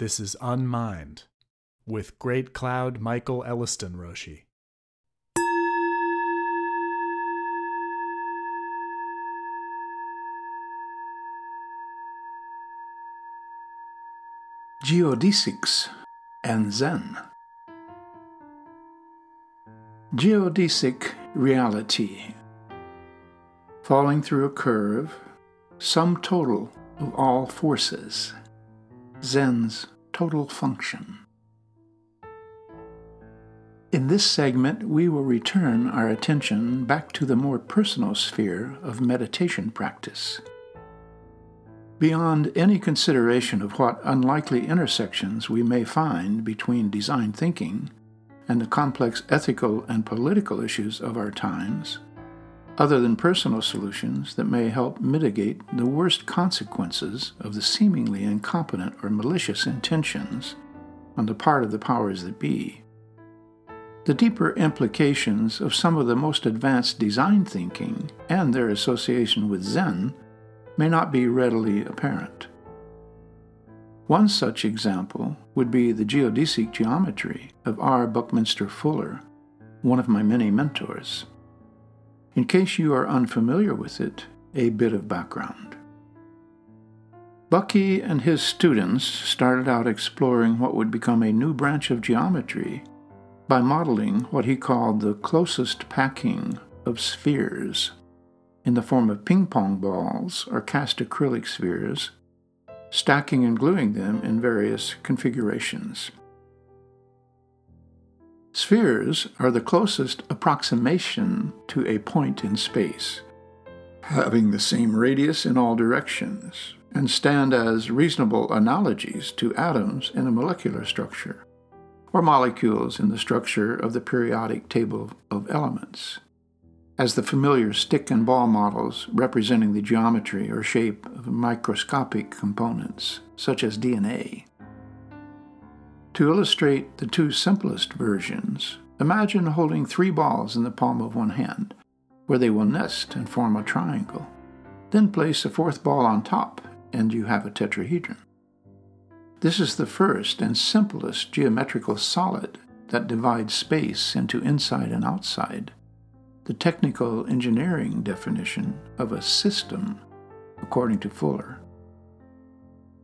This is Unmind with Great Cloud Michael Elliston Roshi. Geodesics and Zen. Geodesic reality. Falling through a curve, sum total of all forces. Zen's total function. In this segment, we will return our attention back to the more personal sphere of meditation practice. Beyond any consideration of what unlikely intersections we may find between design thinking and the complex ethical and political issues of our times, other than personal solutions that may help mitigate the worst consequences of the seemingly incompetent or malicious intentions on the part of the powers that be. The deeper implications of some of the most advanced design thinking and their association with Zen may not be readily apparent. One such example would be the geodesic geometry of R. Buckminster Fuller, one of my many mentors. In case you are unfamiliar with it, a bit of background. Bucky and his students started out exploring what would become a new branch of geometry by modeling what he called the closest packing of spheres in the form of ping pong balls or cast acrylic spheres, stacking and gluing them in various configurations. Spheres are the closest approximation to a point in space, having the same radius in all directions, and stand as reasonable analogies to atoms in a molecular structure, or molecules in the structure of the periodic table of elements as the familiar stick and ball models representing the geometry or shape of microscopic components, such as DNA. To illustrate the two simplest versions, imagine holding three balls in the palm of one hand, where they will nest and form a triangle. Then place a fourth ball on top, and you have a tetrahedron. This is the first and simplest geometrical solid that divides space into inside and outside the technical engineering definition of a system, according to Fuller.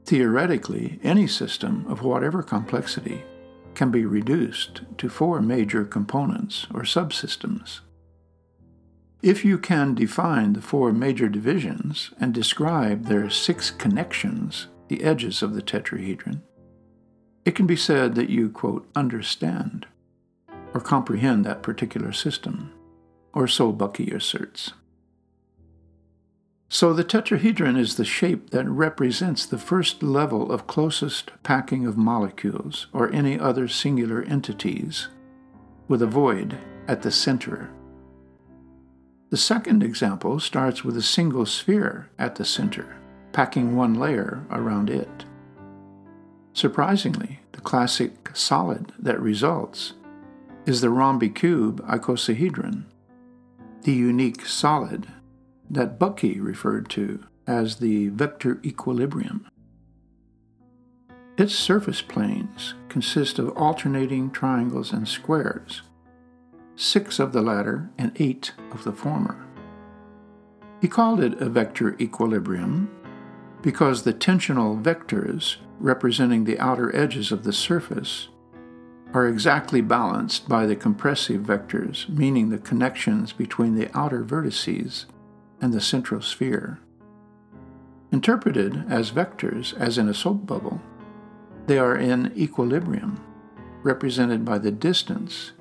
Theoretically, any system of whatever complexity can be reduced to four major components or subsystems. If you can define the four major divisions and describe their six connections, the edges of the tetrahedron, it can be said that you, quote, understand or comprehend that particular system or so Bucky asserts. So the tetrahedron is the shape that represents the first level of closest packing of molecules or any other singular entities, with a void at the center. The second example starts with a single sphere at the center, packing one layer around it. Surprisingly, the classic solid that results is the rhombicube icosahedron, the unique solid that Bucky referred to as the vector equilibrium. Its surface planes consist of alternating triangles and squares, six of the latter and eight of the former. He called it a vector equilibrium because the tensional vectors representing the outer edges of the surface are exactly balanced by the compressive vectors, meaning the connections between the outer vertices and the central sphere. Interpreted as vectors, as in a soap bubble, they are in equilibrium, represented by the distance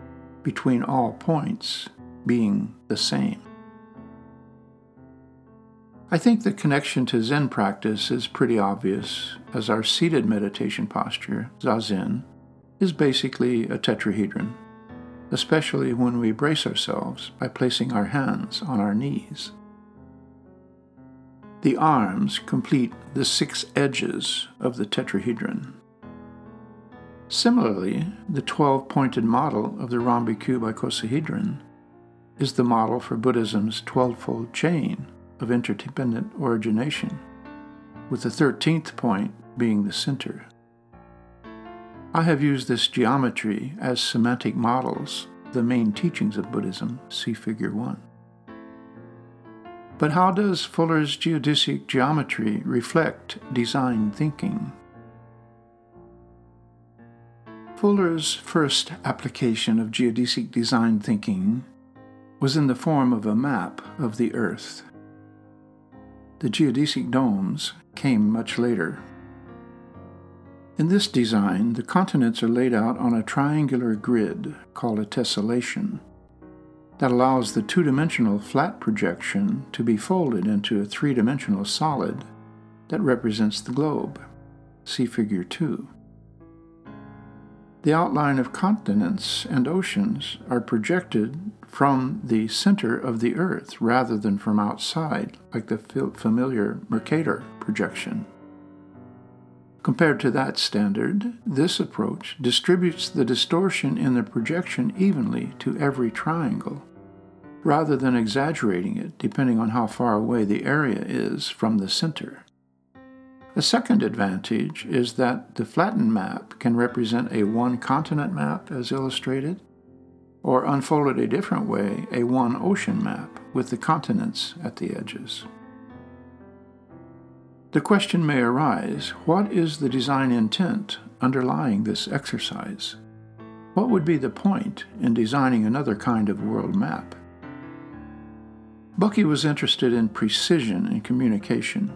between all points being the same. I think the connection to Zen practice is pretty obvious, as our seated meditation posture, Zazen, is basically a tetrahedron, especially when we brace ourselves by placing our hands on our knees. The arms complete the six edges of the tetrahedron. Similarly, the 12 pointed model of the rhombicube icosahedron is the model for Buddhism's 12 fold chain of interdependent origination, with the 13th point being the center. I have used this geometry as semantic models, the main teachings of Buddhism, see Figure 1. But how does Fuller's geodesic geometry reflect design thinking? Fuller's first application of geodesic design thinking was in the form of a map of the Earth. The geodesic domes came much later. In this design, the continents are laid out on a triangular grid called a tessellation that allows the two dimensional flat projection to be folded into a three dimensional solid that represents the globe. See Figure 2. The outline of continents and oceans are projected from the center of the Earth rather than from outside, like the familiar Mercator projection. Compared to that standard, this approach distributes the distortion in the projection evenly to every triangle, rather than exaggerating it depending on how far away the area is from the center. A second advantage is that the flattened map can represent a one continent map as illustrated, or unfolded a different way, a one ocean map with the continents at the edges. The question may arise what is the design intent underlying this exercise? What would be the point in designing another kind of world map? Bucky was interested in precision in communication.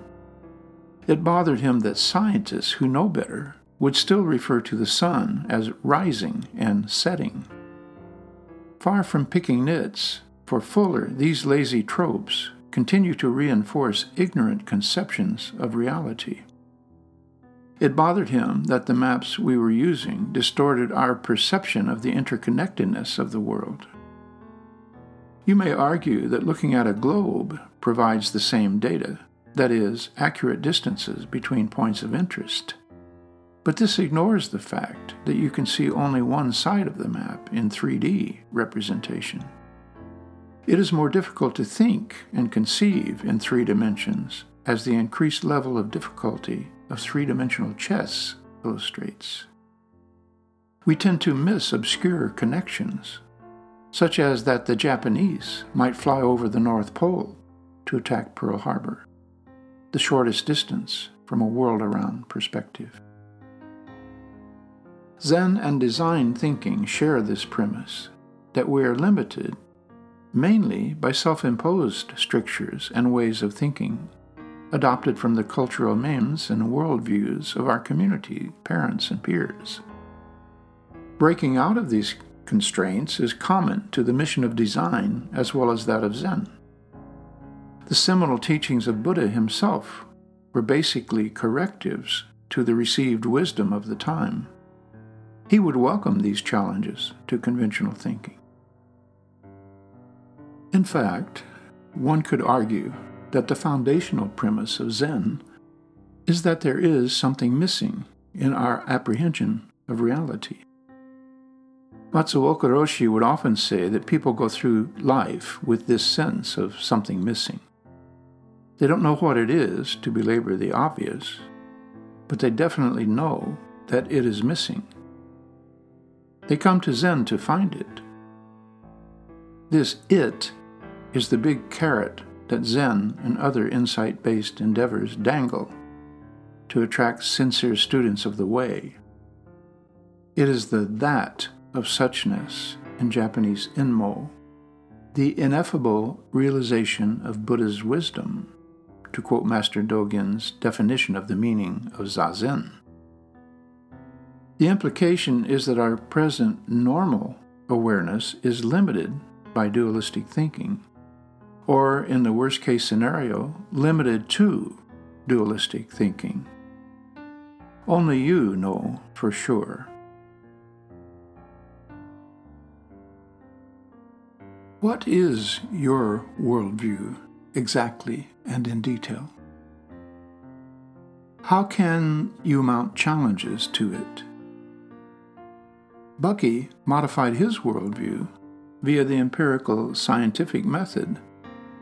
It bothered him that scientists who know better would still refer to the sun as rising and setting. Far from picking nits, for Fuller, these lazy tropes continue to reinforce ignorant conceptions of reality. It bothered him that the maps we were using distorted our perception of the interconnectedness of the world. You may argue that looking at a globe provides the same data, that is, accurate distances between points of interest. But this ignores the fact that you can see only one side of the map in 3D representation. It is more difficult to think and conceive in three dimensions, as the increased level of difficulty of three dimensional chess illustrates. We tend to miss obscure connections, such as that the Japanese might fly over the North Pole to attack Pearl Harbor, the shortest distance from a world around perspective. Zen and design thinking share this premise that we are limited mainly by self imposed strictures and ways of thinking, adopted from the cultural memes and worldviews of our community, parents, and peers. Breaking out of these constraints is common to the mission of design as well as that of Zen. The seminal teachings of Buddha himself were basically correctives to the received wisdom of the time. He would welcome these challenges to conventional thinking. In fact, one could argue that the foundational premise of Zen is that there is something missing in our apprehension of reality. Matsuoka Roshi would often say that people go through life with this sense of something missing. They don't know what it is, to belabor the obvious, but they definitely know that it is missing. They come to Zen to find it. This it is the big carrot that Zen and other insight based endeavors dangle to attract sincere students of the way. It is the that of suchness in Japanese inmo, the ineffable realization of Buddha's wisdom, to quote Master Dogen's definition of the meaning of Zazen. The implication is that our present normal awareness is limited by dualistic thinking or in the worst case scenario, limited to dualistic thinking. Only you know for sure. What is your worldview exactly and in detail? How can you mount challenges to it? Bucky modified his worldview via the empirical scientific method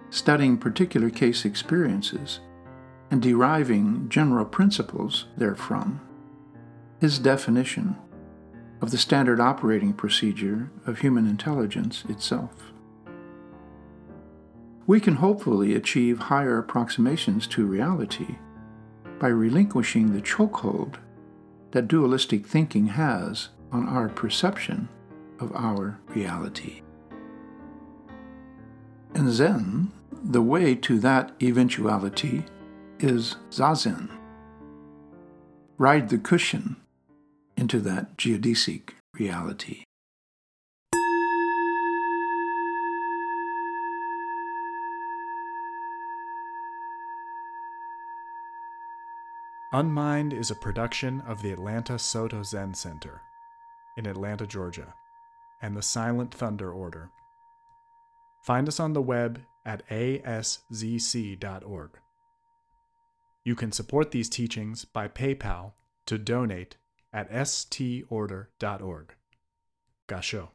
studying particular case experiences, and deriving general principles therefrom. His definition of the standard operating procedure of human intelligence itself. We can hopefully achieve higher approximations to reality by relinquishing the chokehold that dualistic thinking has on our perception of our reality. In Zen, the way to that eventuality is Zazen. Ride the cushion into that geodesic reality. Unmind is a production of the Atlanta Soto Zen Center in Atlanta, Georgia, and the Silent Thunder Order. Find us on the web at aszc.org. You can support these teachings by PayPal to donate at storder.org. Gasho.